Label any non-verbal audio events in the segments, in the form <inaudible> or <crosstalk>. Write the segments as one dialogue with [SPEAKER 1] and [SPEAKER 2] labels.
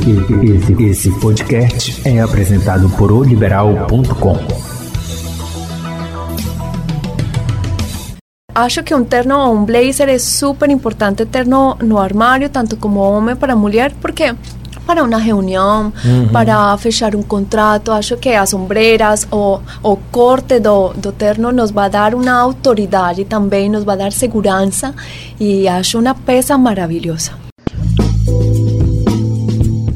[SPEAKER 1] Esse, esse podcast é apresentado por oliberal.com.
[SPEAKER 2] Acho que um terno ou um blazer é super importante ter no, no armário, tanto como homem para mulher, porque para uma reunião, uhum. para fechar um contrato. Acho que as ombreiras, o, o corte do, do terno nos vai dar uma autoridade também, nos vai dar segurança e acho uma peça maravilhosa.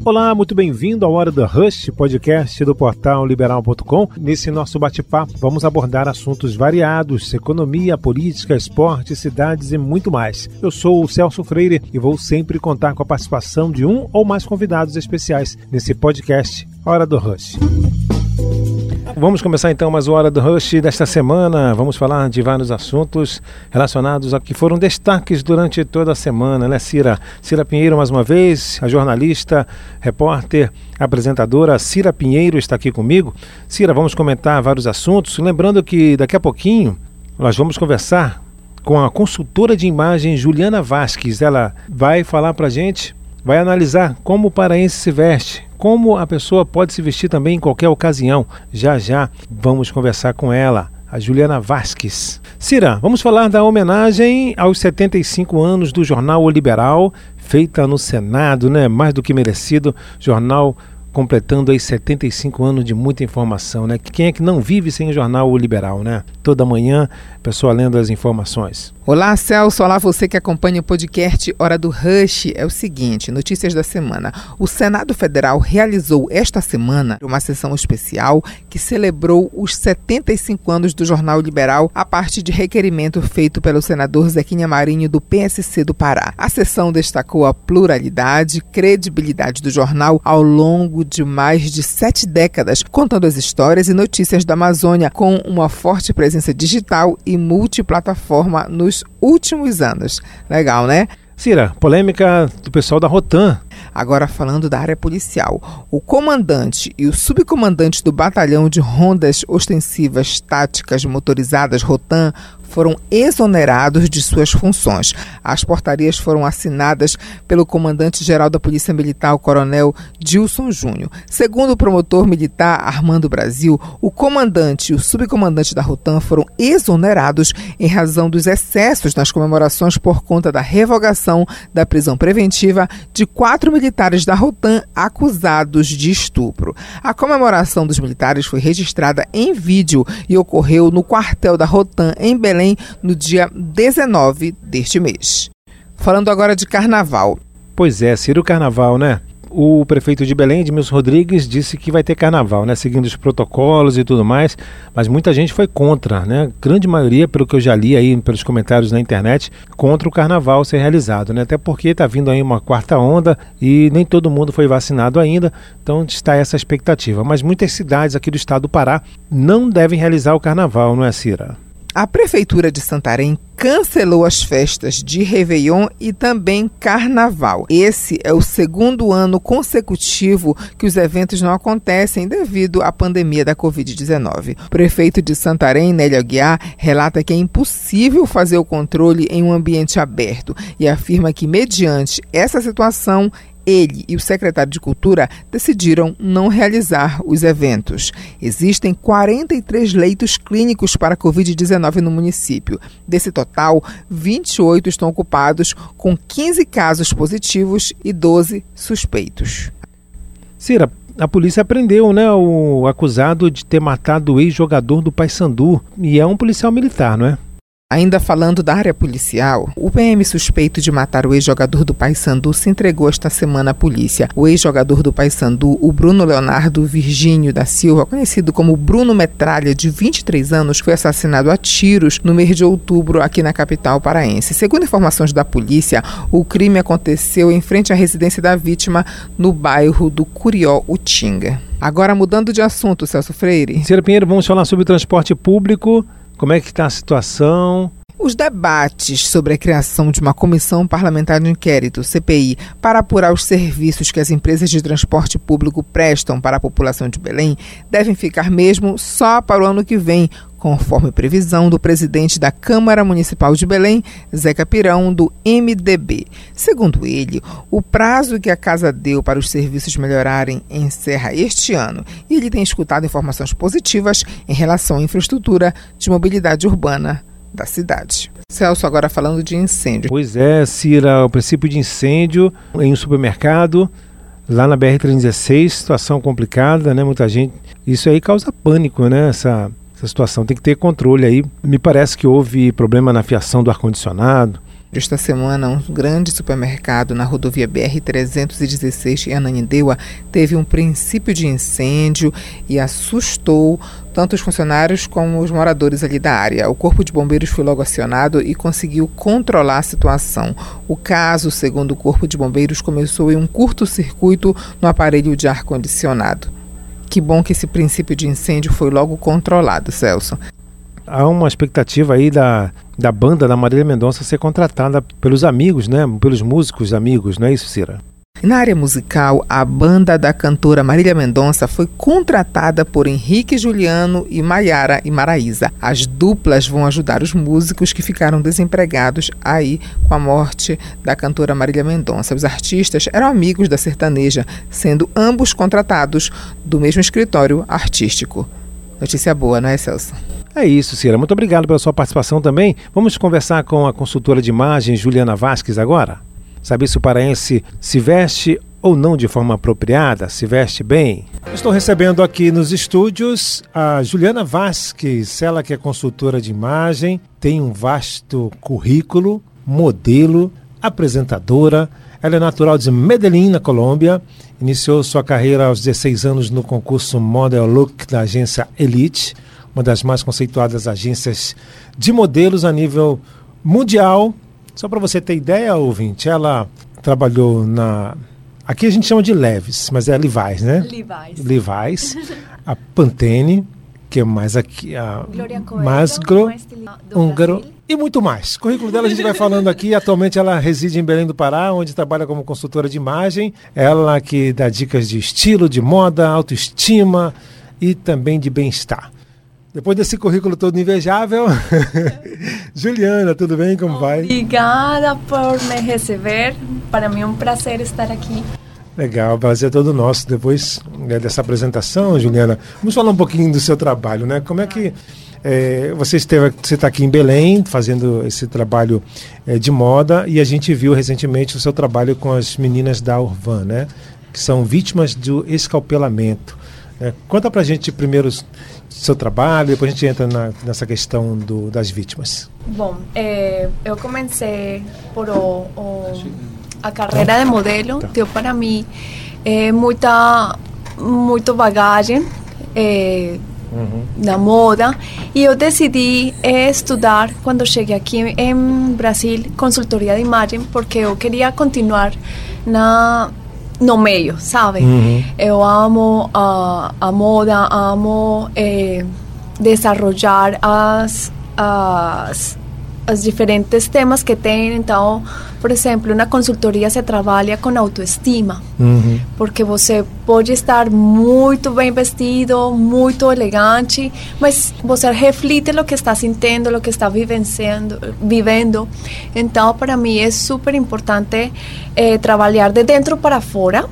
[SPEAKER 3] Olá, muito bem-vindo ao Hora do Rush, podcast do portal liberal.com. Nesse nosso bate-papo, vamos abordar assuntos variados: economia, política, esporte, cidades e muito mais. Eu sou o Celso Freire e vou sempre contar com a participação de um ou mais convidados especiais nesse podcast Hora do Rush. Vamos começar então mais uma hora do Rush desta semana. Vamos falar de vários assuntos relacionados a que foram destaques durante toda a semana, né, Cira? Cira Pinheiro, mais uma vez, a jornalista, repórter, apresentadora Cira Pinheiro está aqui comigo. Cira, vamos comentar vários assuntos. Lembrando que daqui a pouquinho nós vamos conversar com a consultora de imagem Juliana Vasques. Ela vai falar para gente, vai analisar como o paraense se veste, como a pessoa pode se vestir também em qualquer ocasião. Já já vamos conversar com ela, a Juliana Vasques. Cira, vamos falar da homenagem aos 75 anos do jornal O Liberal, feita no Senado, né? Mais do que merecido. Jornal completando aí 75 anos de muita informação, né? Quem é que não vive sem o jornal O Liberal, né? Toda manhã, pessoa lendo as informações.
[SPEAKER 4] Olá, Celso. Olá, você que acompanha o podcast Hora do Rush. É o seguinte, notícias da semana. O Senado Federal realizou esta semana uma sessão especial que celebrou os 75 anos do Jornal Liberal a partir de requerimento feito pelo senador Zequinha Marinho do PSC do Pará. A sessão destacou a pluralidade, credibilidade do jornal ao longo de mais de sete décadas, contando as histórias e notícias da Amazônia, com uma forte presença digital e multiplataforma nos últimos anos. Legal, né?
[SPEAKER 3] Cira, polêmica do pessoal da Rotan.
[SPEAKER 4] Agora falando da área policial, o comandante e o subcomandante do batalhão de rondas ostensivas táticas motorizadas Rotan foram exonerados de suas funções. As portarias foram assinadas pelo comandante-geral da Polícia Militar, o coronel Dilson Júnior. Segundo o promotor militar Armando Brasil, o comandante e o subcomandante da Rotan foram exonerados em razão dos excessos nas comemorações por conta da revogação da prisão preventiva de quatro militares da Rotan acusados de estupro. A comemoração dos militares foi registrada em vídeo e ocorreu no quartel da Rotan em Belém Belém no dia 19 deste mês. Falando agora de carnaval.
[SPEAKER 3] Pois é, Ciro Carnaval, né? o prefeito de Belém, Edmilson Rodrigues, disse que vai ter carnaval, né? Seguindo os protocolos e tudo mais, mas muita gente foi contra, né? Grande maioria, pelo que eu já li aí pelos comentários na internet, contra o carnaval ser realizado, né? Até porque está vindo aí uma quarta onda e nem todo mundo foi vacinado ainda, então está essa expectativa. Mas muitas cidades aqui do estado do Pará não devem realizar o carnaval, não é, Cira?
[SPEAKER 4] A Prefeitura de Santarém cancelou as festas de Réveillon e também Carnaval. Esse é o segundo ano consecutivo que os eventos não acontecem devido à pandemia da Covid-19. O prefeito de Santarém, Nélio Aguiar, relata que é impossível fazer o controle em um ambiente aberto e afirma que, mediante essa situação, ele e o secretário de Cultura decidiram não realizar os eventos. Existem 43 leitos clínicos para Covid-19 no município. Desse total, 28 estão ocupados, com 15 casos positivos e 12 suspeitos.
[SPEAKER 3] Cira, a polícia prendeu né, o acusado de ter matado o ex-jogador do Paysandu. E é um policial militar, não é?
[SPEAKER 4] Ainda falando da área policial, o PM suspeito de matar o ex-jogador do Paysandu se entregou esta semana à polícia. O ex-jogador do Paysandu, o Bruno Leonardo Virgínio da Silva, conhecido como Bruno Metralha, de 23 anos, foi assassinado a tiros no mês de outubro aqui na capital paraense. Segundo informações da polícia, o crime aconteceu em frente à residência da vítima no bairro do Curió, Utinga. Agora mudando de assunto, Celso Freire.
[SPEAKER 3] Senhora Pinheiro, vamos falar sobre o transporte público. Como é que está a situação?
[SPEAKER 4] Os debates sobre a criação de uma comissão parlamentar de inquérito, CPI, para apurar os serviços que as empresas de transporte público prestam para a população de Belém devem ficar mesmo só para o ano que vem, conforme previsão do presidente da Câmara Municipal de Belém, Zeca Pirão, do MDB. Segundo ele, o prazo que a casa deu para os serviços melhorarem encerra este ano e ele tem escutado informações positivas em relação à infraestrutura de mobilidade urbana da cidade. Celso, agora falando de incêndio.
[SPEAKER 3] Pois é, Cira, o princípio de incêndio em um supermercado lá na BR-316, situação complicada, né? Muita gente. Isso aí causa pânico, né? Essa, essa situação tem que ter controle aí. Me parece que houve problema na fiação do ar-condicionado.
[SPEAKER 4] Esta semana, um grande supermercado na rodovia BR-316 em Ananindeua teve um princípio de incêndio e assustou tanto os funcionários como os moradores ali da área. O Corpo de Bombeiros foi logo acionado e conseguiu controlar a situação. O caso, segundo o Corpo de Bombeiros, começou em um curto-circuito no aparelho de ar-condicionado. Que bom que esse princípio de incêndio foi logo controlado, Celso
[SPEAKER 3] há uma expectativa aí da, da banda da Marília Mendonça ser contratada pelos amigos, né? Pelos músicos amigos, não é isso, Cira?
[SPEAKER 4] Na área musical, a banda da cantora Marília Mendonça foi contratada por Henrique Juliano e Maiara e Maraísa. As duplas vão ajudar os músicos que ficaram desempregados aí com a morte da cantora Marília Mendonça. Os artistas eram amigos da sertaneja, sendo ambos contratados do mesmo escritório artístico. Notícia boa, não é, Celso?
[SPEAKER 3] É isso, Cira. Muito obrigado pela sua participação também. Vamos conversar com a consultora de imagem Juliana Vasques agora? Saber se o paraense se veste ou não de forma apropriada, se veste bem. Estou recebendo aqui nos estúdios a Juliana Vasques, ela que é consultora de imagem, tem um vasto currículo, modelo, apresentadora. Ela é natural de Medellín, na Colômbia. Iniciou sua carreira aos 16 anos no concurso Model Look da agência Elite uma das mais conceituadas agências de modelos a nível mundial. Só para você ter ideia, ouvinte, ela trabalhou na. Aqui a gente chama de Leves, mas é Levi's, né?
[SPEAKER 2] Levi's.
[SPEAKER 3] Levi's, <laughs> a Pantene, que é mais aqui, a
[SPEAKER 2] Masgro,
[SPEAKER 3] Húngaro e muito mais. O currículo dela a gente vai falando aqui. Atualmente ela reside em Belém do Pará, onde trabalha como consultora de imagem. Ela que dá dicas de estilo, de moda, autoestima e também de bem-estar. Depois desse currículo todo invejável, <laughs> Juliana, tudo bem? Como vai?
[SPEAKER 2] Obrigada por me receber. Para mim é um prazer estar aqui.
[SPEAKER 3] Legal, prazer é todo nosso. Depois né, dessa apresentação, Juliana, vamos falar um pouquinho do seu trabalho, né? Como é que é, você esteve, você está aqui em Belém fazendo esse trabalho é, de moda e a gente viu recentemente o seu trabalho com as meninas da Urvan, né? Que são vítimas do escalpelamento. É, conta pra gente primeiro seu trabalho, depois a gente entra na, nessa questão do, das vítimas.
[SPEAKER 2] Bom, é, eu comecei por o, o, a carreira de modelo, tá. deu para mim é, muita, muito bagagem é, uhum. na moda e eu decidi estudar quando cheguei aqui em Brasil consultoria de imagem porque eu queria continuar na no meio, sabe? Uhum. Eu amo a, a moda, amo eh, desarrollar as, as, as diferentes temas que tem. Então, por exemplo, na consultoria se trabalha com autoestima, uhum. porque você pode estar muito bem vestido, muito elegante, mas você reflete o que está sentindo, o que está vivenciando, vivendo. Então, para mim é super importante eh, trabalhar de dentro para fora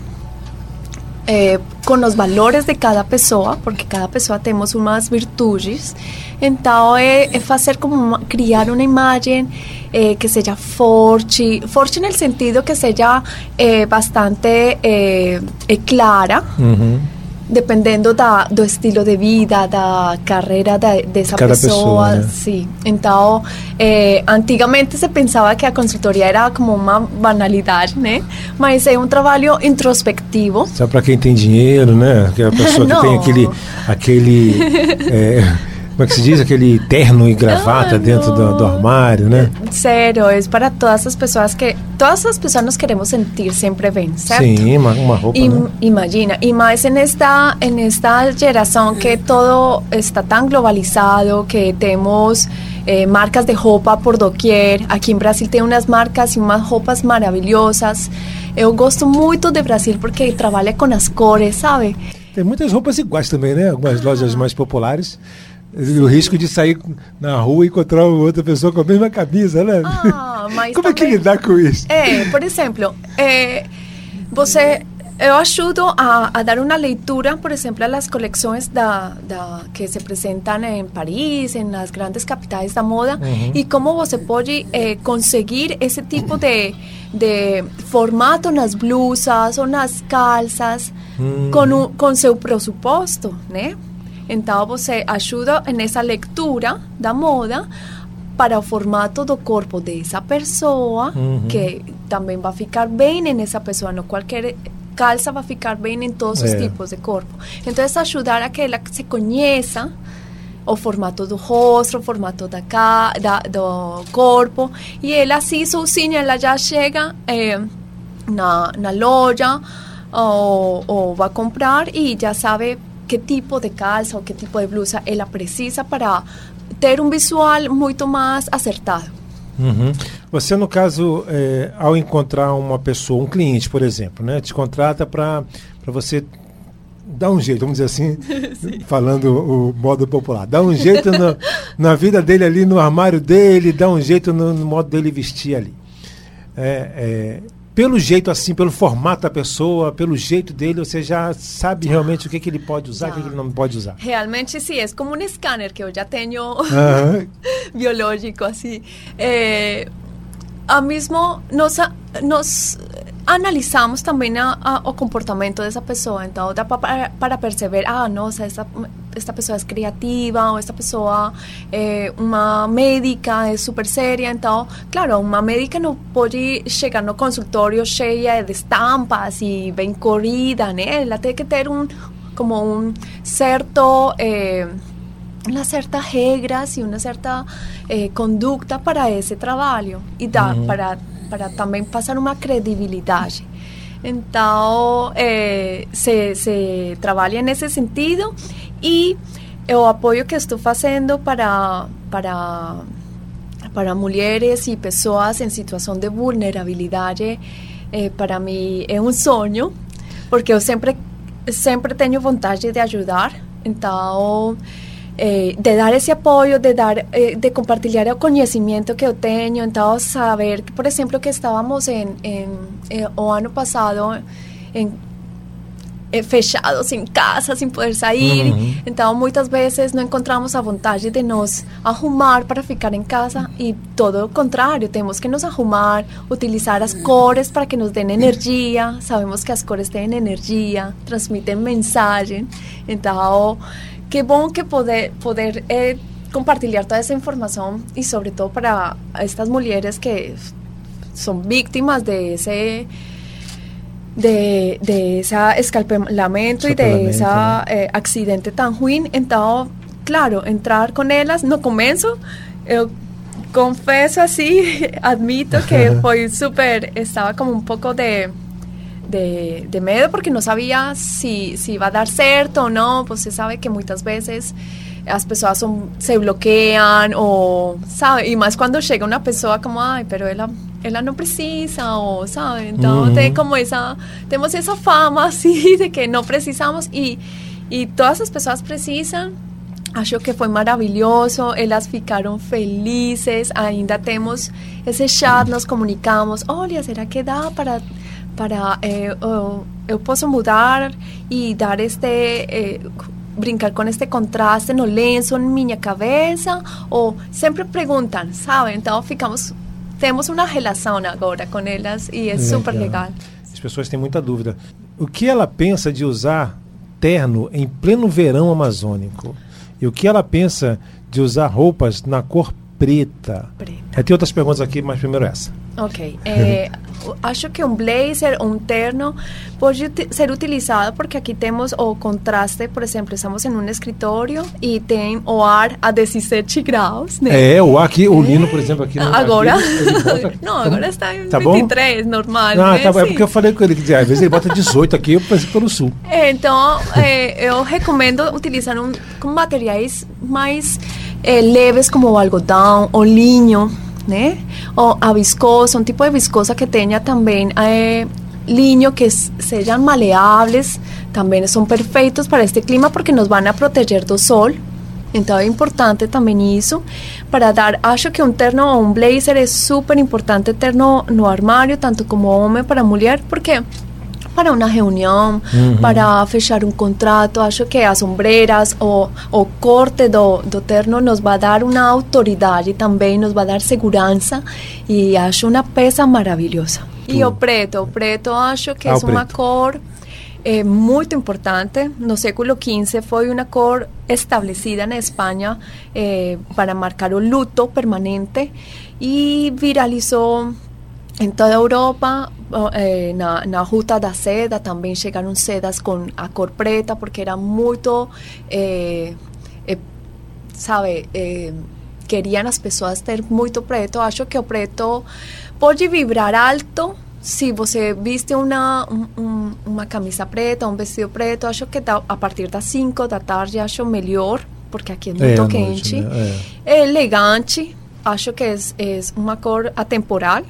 [SPEAKER 2] eh, com os valores de cada pessoa, porque cada pessoa temos umas virtudes. Então, é, é fazer como uma, criar uma imagem eh, que seja forte, forte no sentido que seja eh, bastante eh, clara. Uhum dependendo da, do estilo de vida, da carreira da, dessa
[SPEAKER 3] Cada
[SPEAKER 2] pessoa.
[SPEAKER 3] pessoa né?
[SPEAKER 2] Sim. Então, é, antigamente se pensava que a consultoria era como uma banalidade, né? Mas é um trabalho introspectivo.
[SPEAKER 3] Só para quem tem dinheiro, né? Aquela pessoa que <laughs> tem aquele. aquele é, <laughs> como é que se diz? Aquele terno e gravata ah, dentro do, do, armário, né?
[SPEAKER 2] Sério, é para todas as pessoas que... Todas as pessoas nos queremos sentir sempre bem, certo?
[SPEAKER 3] Sim, uma, uma roupa, né?
[SPEAKER 2] Imagina, e mais nesta, nesta geração que todo está tão globalizado, que temos eh, marcas de roupa por doquier. Aqui em Brasil tem umas marcas e umas roupas maravilhosas. Eu gosto muito de Brasil porque trabalha com as cores, sabe?
[SPEAKER 3] Tem muitas roupas iguais também, né? Algumas lojas mais populares. O risco de sair na rua e encontrar outra pessoa com a mesma camisa, né?
[SPEAKER 2] Ah, mas <laughs>
[SPEAKER 3] Como é que
[SPEAKER 2] também-
[SPEAKER 3] lidar com isso?
[SPEAKER 2] É, por exemplo, é, você, eu ajudo a, a dar uma leitura, por exemplo, às coleções da, da, que se apresentam em Paris, em nas grandes capitais da moda, e como você pode eh, conseguir esse tipo de, de formato nas blusas ou nas calças com, um, com seu pressuposto, né? Então você ajuda nessa leitura da moda para o formato do corpo dessa pessoa, que também vai ficar bem nessa pessoa, não qualquer calça vai ficar bem em todos os
[SPEAKER 3] É.
[SPEAKER 2] tipos de corpo. Então, é ajudar a que ela se conheça o formato do rosto, o formato da, ca da do corpo, e ela assim, sozinha, ela já chega eh, na, na loja ou, ou vai comprar e já sabe que tipo de calça ou que tipo de blusa ela precisa para ter um visual muito mais acertado.
[SPEAKER 3] Uhum. Você, no caso, é, ao encontrar uma pessoa, um cliente, por exemplo, né, te contrata para você dar um jeito, vamos dizer assim, <laughs> falando o modo popular, dar um jeito no- <laughs> na vida dele ali, no armário dele, dar um jeito no, no modo dele vestir ali. É, é, pelo jeito assim, pelo formato da pessoa, pelo jeito dele, você já sabe realmente o que, que ele pode usar, o que, que ele não pode usar.
[SPEAKER 2] Realmente sim, é como um scanner que eu já tenho. <laughs> Biológico assim. Eh, a mesmo nós, nós analisamos também a, a- o comportamento dessa pessoa, então dá pa- para, para perceber, ah, nossa, essa, esta pessoa é criativa, ou esta pessoa é uma médica, é super séria, então, claro, uma médica não pode chegar no consultório cheia de estampas e bem corrida, né? Ela tem que ter um, como um certo... eh, umas certas regras e uma certa eh, conduta para esse trabalho e dá para para também passar uma credibilidade então eh, se, se trabalha nesse sentido e o apoio que estou fazendo para para para mulheres e pessoas em situação de vulnerabilidade eh, para mim é um sonho porque eu sempre sempre tenho vontade de ajudar então eh, de dar esse apoio, de dar, eh, de compartilhar o conhecimento que eu tenho, então saber, por exemplo, que estávamos em, em, eh, o ano passado em, eh, fechados em casa, sem poder sair,
[SPEAKER 3] Uhum.
[SPEAKER 2] então muitas vezes não encontramos a vontade de nos arrumar para ficar em casa e todo o contrário, temos que nos arrumar, utilizar as cores para que nos den energia, sabemos que as cores têm energia, transmitem mensagem, então que bom que poder, poder eh, compartilhar toda essa informação e sobretudo para estas mulheres que são vítimas de esse de, de ese escalpamento y de
[SPEAKER 3] Escalpamento,
[SPEAKER 2] ese eh, accidente tan ruim. Então, claro, entrar com elas no começo, eu confesso assim, <laughs> admito que <laughs> foi super, estava como um pouco de, de, de medo porque não sabia se, se iba a dar certo ou não. Você sabe que muitas vezes as pessoas são, se bloqueiam ou, sabe? E mais quando chega uma pessoa como, ai, pero ela, ela não precisa, ou, sabe? Então
[SPEAKER 3] Uhum.
[SPEAKER 2] tem como essa, temos essa fama <laughs> assim de que não precisamos e, e todas as pessoas precisam. Acho que foi maravilhoso, elas ficaram felizes, ainda temos esse chat, nos comunicamos, olha, será que dá para, para eh, eu posso mudar e dar este, eh, brincar com este contraste no lenço, em minha cabeça, ou sempre perguntam, sabe? Então ficamos, temos uma relação agora com elas e é super legal.
[SPEAKER 3] As pessoas têm muita dúvida. O que ela pensa de usar terno em pleno verão amazônico? E o que ela pensa de usar roupas na cor preta?
[SPEAKER 2] Preta.
[SPEAKER 3] Aí tem outras perguntas aqui, mas primeiro essa.
[SPEAKER 2] Ok. Eh, <laughs> acho que um blazer, um terno, pode ser utilizado porque aqui temos o contraste, por exemplo, estamos em um escritório e tem o ar a 17 graus, né?
[SPEAKER 3] É, o aqui, o Lino, por exemplo, aqui. no-
[SPEAKER 2] Agora?
[SPEAKER 3] aqui, ele bota- <laughs>
[SPEAKER 2] Não, agora está em
[SPEAKER 3] Tá bom?
[SPEAKER 2] 23, normal.
[SPEAKER 3] Ah,
[SPEAKER 2] né?
[SPEAKER 3] tá bom. É porque eu falei com ele que às vezes ele bota 18 aqui, eu pensei pelo sul.
[SPEAKER 2] Então, eh, eu recomendo utilizar um, com materiais mais eh, leves como o algodão ou linho, né? Ou a viscosa, um tipo de viscosa que tenha também eh, linho que sejam maleáveis, também são perfeitos para este clima porque nos vão a proteger do sol. Então é importante também isso para dar, acho que um terno ou um blazer é super importante ter no, armário, tanto como homem para mulher, porque para uma reunião, para fechar um contrato, acho que as ombreiras ou o corte do, do terno nos vai dar uma autoridade também, nos vai dar segurança e acho uma peça maravilhosa. E o preto, o preto acho que
[SPEAKER 3] Ah,
[SPEAKER 2] é
[SPEAKER 3] o
[SPEAKER 2] uma
[SPEAKER 3] preto.
[SPEAKER 2] cor é muito importante. No século XV foi uma cor estabelecida na Espanha eh, para marcar o luto permanente e viralizou em toda a Europa. oh, eh, na, na ruta da seda também chegaram sedas com a cor preta porque era muito, eh, eh, sabe, queriam as pessoas ter muito preto. Acho que o preto pode vibrar alto se você viste uma, um, um, uma camisa preta, um vestido preto. Acho que da, a partir das 5 da tarde acho melhor, porque aqui é muito
[SPEAKER 3] É, à noite,
[SPEAKER 2] quente.
[SPEAKER 3] né?
[SPEAKER 2] É elegante, acho que é, é uma cor atemporal.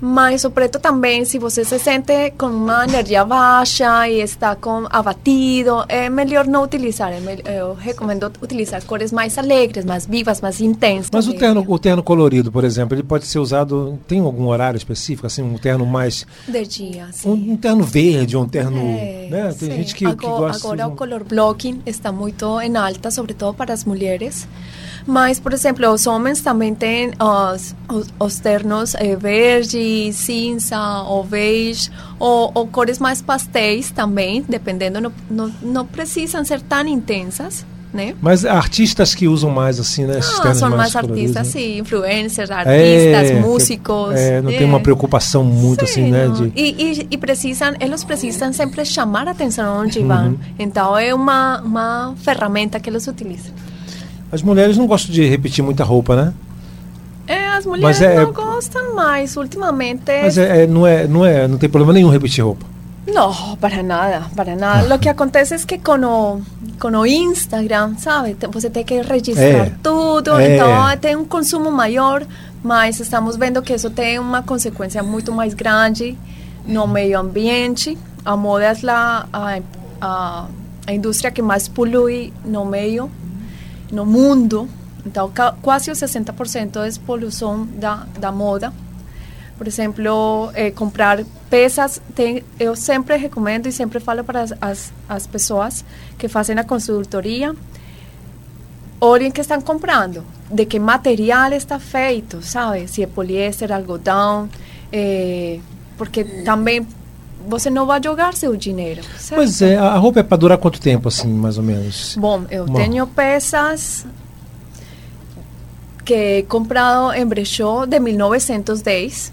[SPEAKER 2] Mas o preto também, se você se sente com uma energia baixa e está com abatido, é melhor não utilizar. É mel- eu recomendo utilizar cores mais alegres, mais vivas, mais intensas.
[SPEAKER 3] Mas o terno, o terno colorido, por exemplo, ele pode ser usado. Tem algum horário específico, assim, um terno mais.
[SPEAKER 2] de dia, sim.
[SPEAKER 3] Um, um terno verde, um terno.
[SPEAKER 2] É,
[SPEAKER 3] né? Tem
[SPEAKER 2] sim.
[SPEAKER 3] gente que, que
[SPEAKER 2] agora,
[SPEAKER 3] gosta.
[SPEAKER 2] agora o color blocking está muito em alta, sobretudo para as mulheres. Mas, por exemplo, os homens também têm os, os, os ternos eh, verde, cinza ou beige, ou, ou cores mais pastéis também, dependendo, não, não, não precisam ser tão intensas, né?
[SPEAKER 3] Mas artistas que usam mais, assim, né?
[SPEAKER 2] Ah, são mais artistas,
[SPEAKER 3] né?
[SPEAKER 2] sim, influencers,
[SPEAKER 3] É,
[SPEAKER 2] artistas,
[SPEAKER 3] que-
[SPEAKER 2] músicos.
[SPEAKER 3] É, não tem
[SPEAKER 2] é.
[SPEAKER 3] uma preocupação muito, assim,
[SPEAKER 2] Sim,
[SPEAKER 3] né?
[SPEAKER 2] não.
[SPEAKER 3] De,
[SPEAKER 2] E, e, e precisam, eles precisam sempre chamar a atenção onde
[SPEAKER 3] Uhum.
[SPEAKER 2] vão. Então é uma, uma ferramenta que eles utilizam.
[SPEAKER 3] As mulheres não gostam de repetir muita roupa, né?
[SPEAKER 2] É, as mulheres
[SPEAKER 3] é-
[SPEAKER 2] não gostam mais ultimamente.
[SPEAKER 3] Mas é, é- não, é, não, é, não tem problema nenhum repetir roupa.
[SPEAKER 2] No, para nada, para nada. Lo que <laughs> acontece es que con o, con o Instagram, sabe? Você tem que registrar
[SPEAKER 3] É.
[SPEAKER 2] tudo,
[SPEAKER 3] É.
[SPEAKER 2] então tem um consumo maior, mas estamos vendo que isso tem uma consequência muito mais grande no meio ambiente. A moda é a, a, a indústria que mais polui no meio, no mundo. Então, quase o 60% é poluição da, da moda. Por exemplo, eh, comprar peças, tem, eu sempre recomendo e sempre falo para as, as, as pessoas que fazem a consultoria, olhem que estão comprando, de que material está feito, sabe? Se é poliéster, algodão, eh, porque também você não vai jogar seu dinheiro, certo?
[SPEAKER 3] Pois é, a roupa é para durar quanto tempo, assim, mais ou menos?
[SPEAKER 2] Bom, eu
[SPEAKER 3] Bom.
[SPEAKER 2] tenho peças que comprado em brechó de 1910.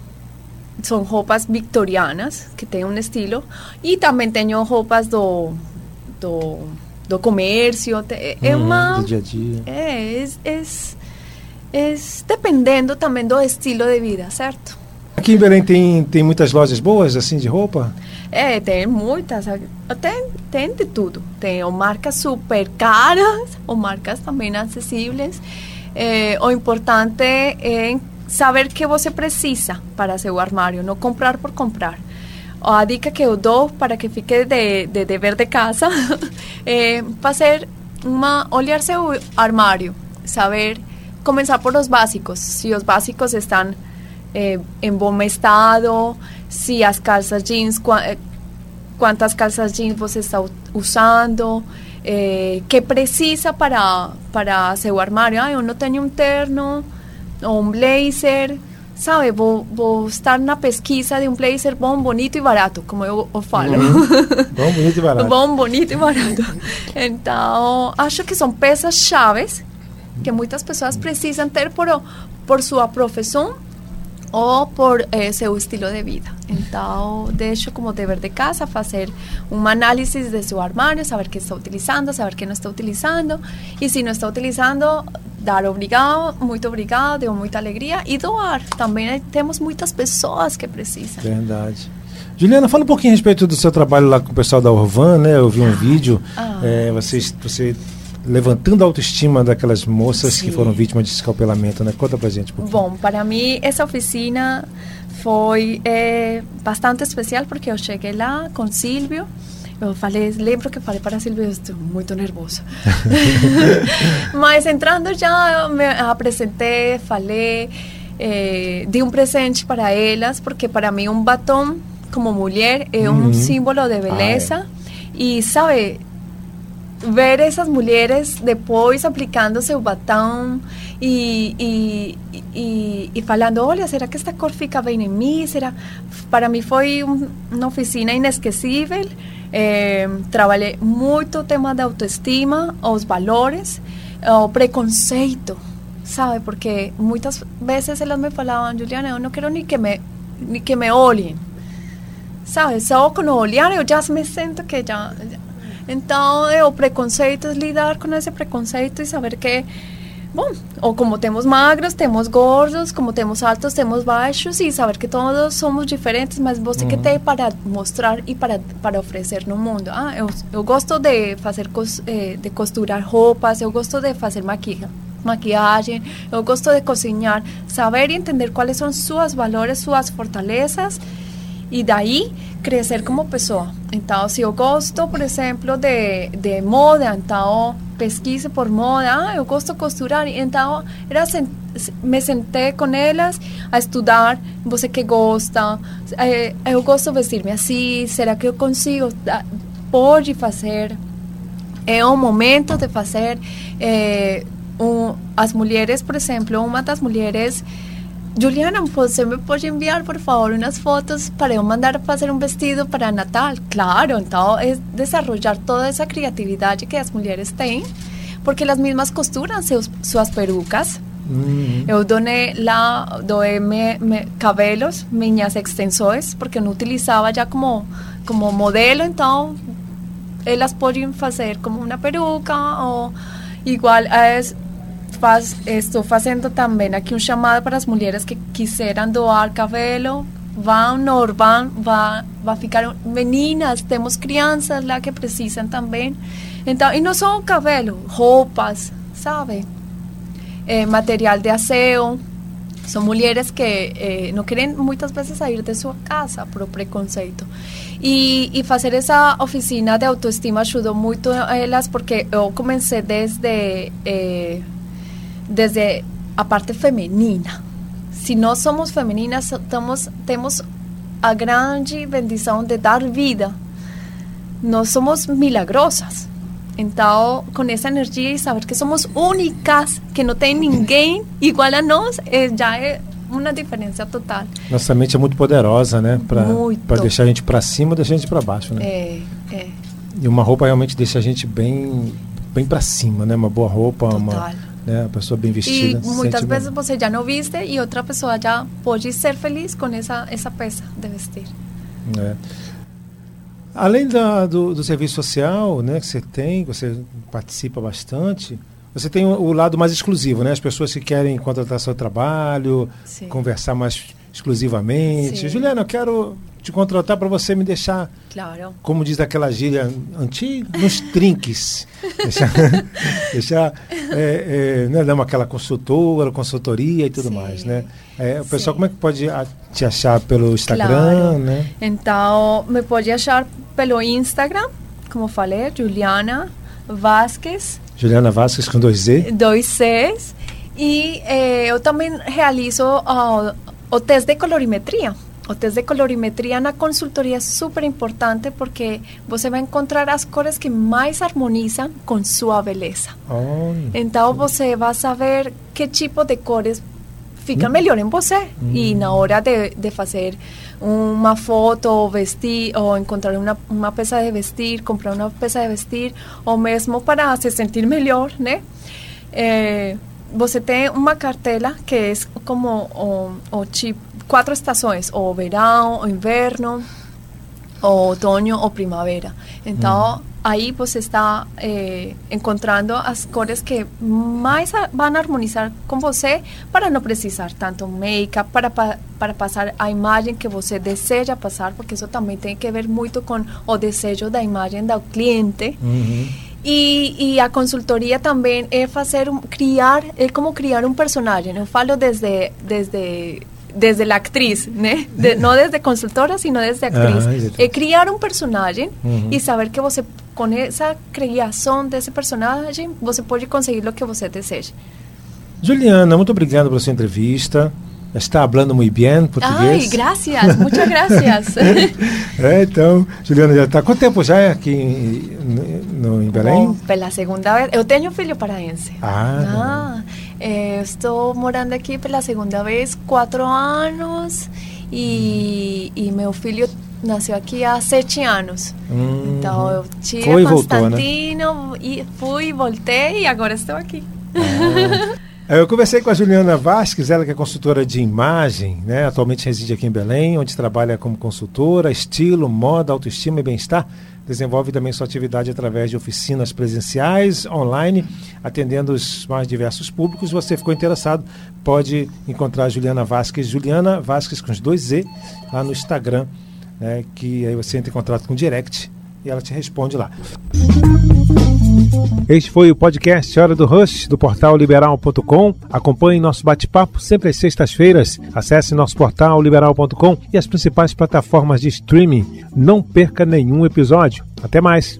[SPEAKER 2] São roupas victorianas, que têm um estilo. E também tenho roupas do, do, do comércio. É
[SPEAKER 3] Uhum,
[SPEAKER 2] uma...
[SPEAKER 3] Do dia a dia.
[SPEAKER 2] É, é, é, é dependendo também do estilo de vida, certo?
[SPEAKER 3] Aqui em Belém tem, tem muitas lojas boas, assim, de roupa?
[SPEAKER 2] É, tem muitas, tem, tem de tudo. Tem ou marcas super caras, ou marcas também acessíveis. É, o importante é saber que você precisa para seu armário, não comprar por comprar. A dica que eu dou para que fique de, de dever de casa <laughs> é fazer uma, olhar seu armário, saber, começar por os básicos. Se os básicos estão eh, em bom estado, se as calças jeans, qua- eh, quantas calças jeans você está usando, eh, que precisa para, para seu armário. Ah, eu não tenho um terno ou um blazer, sabe? Vou, vou estar na pesquisa de um blazer bom, bonito e barato, como eu, eu falo. <laughs>
[SPEAKER 3] Bom, bonito e barato.
[SPEAKER 2] Bom, bonito e barato. Então, acho que são peças chaves que muitas pessoas precisam ter por, por sua profissão ou por eh, seu estilo de vida. Então, deixo como dever de casa fazer uma análise de seu armário, saber o que está utilizando, saber o que não está utilizando, e se não está utilizando, dar obrigado, muito obrigado, deu muita alegria, e doar. Também eh, temos muitas pessoas que precisam.
[SPEAKER 3] Verdade. Juliana, fala um pouquinho a respeito do seu trabalho lá com o pessoal da Orvan, né? Eu vi um vídeo.
[SPEAKER 2] Ah.
[SPEAKER 3] É, vocês, você levantando a autoestima daquelas moças
[SPEAKER 2] Sim.
[SPEAKER 3] que foram vítimas de escalpelamento, né? Conta pra gente um pouquinho.
[SPEAKER 2] Bom, para mim essa oficina foi eh, bastante especial porque eu cheguei lá com Silvio. Eu falei, lembro que falei para Silvio, estou muito nervosa. <laughs> <laughs> Mas entrando já, me apresentei, falei, eh, di um presente para elas, porque para mim um batom como mulher é um
[SPEAKER 3] Uhum.
[SPEAKER 2] símbolo de beleza. E, sabe, ver essas mulheres depois aplicando seu batom e, e, e, e falando, olha, será que esta cor fica bem em? Para mim foi um, uma oficina inesquecível. Eh, trabalhei muito o tema autoestima, os valores, o preconceito, sabe? Porque muitas vezes elas me falavam, Juliana, eu não quero nem que me, nem que me olhem. Sabe, só com o olhar eu já me sinto que já... Então, é, o preconceito é lidar com esse preconceito e saber que, bom, ou como temos magros, temos gordos, como temos altos, temos baixos e saber que todos somos diferentes, mas você que tem para mostrar e para, para oferecer no mundo. Ah, eu, eu gosto de fazer, cos, eh, de costurar roupas, eu gosto de fazer maquilha, maquiagem, eu gosto de cozinhar, saber e entender quais são suas valores, suas fortalezas e daí crescer como pessoa. Então, se eu gosto, por exemplo, de, de moda, então pesquise por moda, ah, eu gosto de costurar, então era me sentei com elas a estudar, você que gosta, eh, eu gosto de vestir-me assim, será que eu consigo, Ah, pode fazer, é o momento de fazer, eh, um, as mulheres, por exemplo, uma das mulheres Juliana, você me pode enviar, por favor, umas fotos para eu mandar fazer um vestido para Natal? Claro, então é desarrollar toda essa criatividade que as mulheres têm, porque elas mesmas costuram seus, suas perucas.
[SPEAKER 3] Uhum.
[SPEAKER 2] Eu donei lá, doei me, me, cabelos, minhas extensões, porque eu não utilizava já como, como modelo, então elas podem fazer como uma peruca ou igual as faz, estou fazendo também aqui um chamado para as mulheres que quiseram doar cabelo vão no Urban, vai, vai ficar meninas, temos crianças lá que precisam também. Então, e não só cabelo, roupas, sabe? Eh, material de aseo. São mulheres que eh, não querem muitas vezes sair de sua casa por preconceito. E, e fazer essa oficina de autoestima ajudou muito elas, porque eu comecei desde, eh, desde a parte feminina. Se nós somos femininas, estamos, temos a grande bendição de dar vida. Nós somos milagrosas. Então, com essa energia e saber que somos únicas, que não tem ninguém <laughs> igual a nós, é, já é uma diferença total.
[SPEAKER 3] Nossa mente é muito poderosa, né? Pra deixar a gente pra cima deixar a gente pra baixo, né?
[SPEAKER 2] É, é,
[SPEAKER 3] E uma roupa realmente deixa a gente bem, bem pra cima, né? Uma boa roupa, uma,
[SPEAKER 2] total.
[SPEAKER 3] Né? uma pessoa bem
[SPEAKER 2] E
[SPEAKER 3] vestida. se
[SPEAKER 2] muitas
[SPEAKER 3] sente bem.
[SPEAKER 2] vezes você já não viste e outra pessoa já pode ser feliz com essa, essa peça de vestir.
[SPEAKER 3] É. Além da- do, do serviço social, né, que você tem, você participa bastante, você tem o, o lado mais exclusivo, né? As pessoas que querem contratar seu trabalho,
[SPEAKER 2] Sim.
[SPEAKER 3] conversar mais exclusivamente.
[SPEAKER 2] Sim.
[SPEAKER 3] Juliana, eu quero te contratar para você me deixar,
[SPEAKER 2] Claro.
[SPEAKER 3] como diz aquela gíria antiga, nos trinques. <laughs> deixar, deixar é, é, né, dar uma aquela consultora, consultoria e tudo
[SPEAKER 2] Sim.
[SPEAKER 3] mais, né? É, o pessoal,
[SPEAKER 2] Sim.
[SPEAKER 3] como é que pode a- te achar pelo Instagram,
[SPEAKER 2] Claro.
[SPEAKER 3] né?
[SPEAKER 2] Então, me pode achar pelo Instagram, como falei, Juliana Vasquez,
[SPEAKER 3] Juliana Vasquez com dois Z.
[SPEAKER 2] dois Cs. E eh, eu também realizo o teste de colorimetria. O teste de colorimetria na consultoria é super importante porque você vai encontrar as cores que mais harmonizam com sua beleza.
[SPEAKER 3] Olha.
[SPEAKER 2] Então você vai saber que tipo de cores fica melhor em você. E na hora de, de fazer uma foto, ou vestir, ou encontrar uma, uma peça de vestir, comprar uma peça de vestir, ou mesmo para se sentir melhor, né? Eh, você tem uma cartela que é como o, o chip, quatro estações, o verão, o inverno, o outono ou primavera. Então, aí você está eh, encontrando as cores que mais a- vão harmonizar com você para não precisar tanto make-up, para, pa- para passar a imagem que você deseja passar, porque isso também tem que ver muito com o desejo da imagem do cliente.
[SPEAKER 3] Uhum.
[SPEAKER 2] E, e, a consultoria também é fazer um, criar é como criar um personagem eu falo desde desde desde a atriz né de, não desde consultora sino desde atriz ah, é criar um personagem uhum. e saber que você com essa criação desse personagem você pode conseguir o que você deseja
[SPEAKER 3] Juliana muito obrigado pela sua entrevista Está falando muito bem português.
[SPEAKER 2] Ai, graças, muitas graças.
[SPEAKER 3] é, <laughs> então, Juliana, já está. Quanto tempo já aqui no, em Belém? Bom,
[SPEAKER 2] pela segunda vez. Eu tenho filho paraense.
[SPEAKER 3] Ah.
[SPEAKER 2] ah é, estou morando aqui pela segunda vez, quatro anos. E, e meu filho nasceu aqui há sete anos.
[SPEAKER 3] Hum,
[SPEAKER 2] então eu tive Constantino
[SPEAKER 3] voltou, né?
[SPEAKER 2] e fui, voltei e agora estou aqui.
[SPEAKER 3] Ah. <laughs> Eu conversei com a Juliana Vasques, ela que é consultora de imagem, né? atualmente reside aqui em Belém, onde trabalha como consultora, estilo, moda, autoestima e bem-estar. Desenvolve também sua atividade através de oficinas presenciais, online, atendendo os mais diversos públicos. Se você ficou interessado, pode encontrar a Juliana Vasques, Juliana Vasques com os dois Z, lá no Instagram, né? que aí você entra em contato com o direct e ela te responde lá. Este foi o podcast Hora do Rush, do portal liberal.com. Acompanhe nosso bate-papo sempre às sextas-feiras. Acesse nosso portal liberal.com e as principais plataformas de streaming. Não perca nenhum episódio. Até mais!